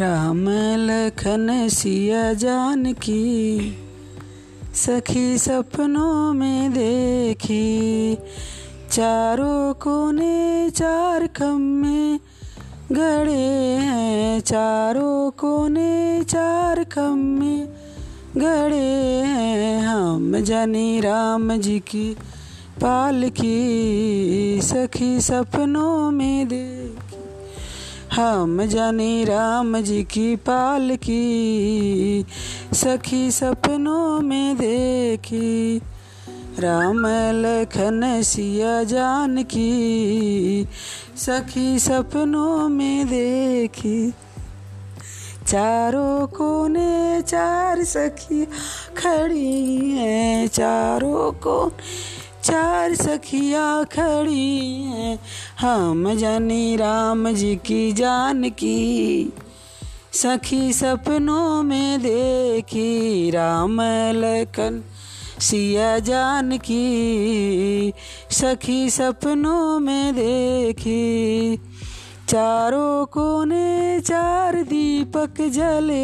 राम लखन सिया जान की, सखी सपनों में देखी। चारों कोने चार खम्मे गड़े हैं, चारों कोने चार खम्मे गड़े हैं। हम जनी राम जी की पाल की सखी सपनों में देखी हम जाने राम जी की पाल की, सखी सपनों में देखी। राम लखन सिया जान की, सखी सपनों में देखी। चारों कोने चार सखी खड़ी हैं, चारों को चार सखिया खड़ी हैं। हम जानी राम जी की जान की। सखी सपनों में देखी राम लखन सिया जान की। सखी सपनों में देखी चारों कोने चार दीपक जले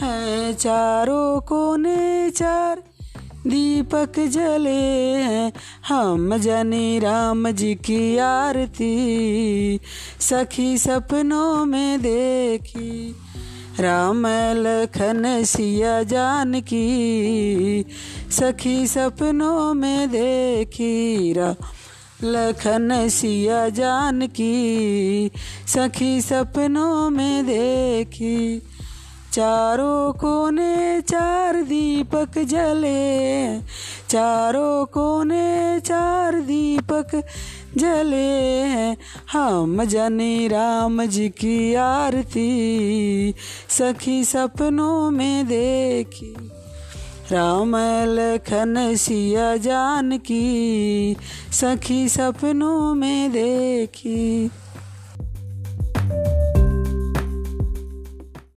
हैं। चारों कोने चार दीपक जले हैं, हम जनी राम जी की आरती। सखी सपनों में देखी, राम लखन सिया जान की सखी सपनों में देखी रा लखन सिया जान की सखी सपनों में देखी चारों कोने चार दीपक जले, चारों कोने चार दीपक जले। हैं हम जनी राम जी की आरती, सखी सपनों में देखी। राम लखन सिया जान की सखी सपनों में देखी।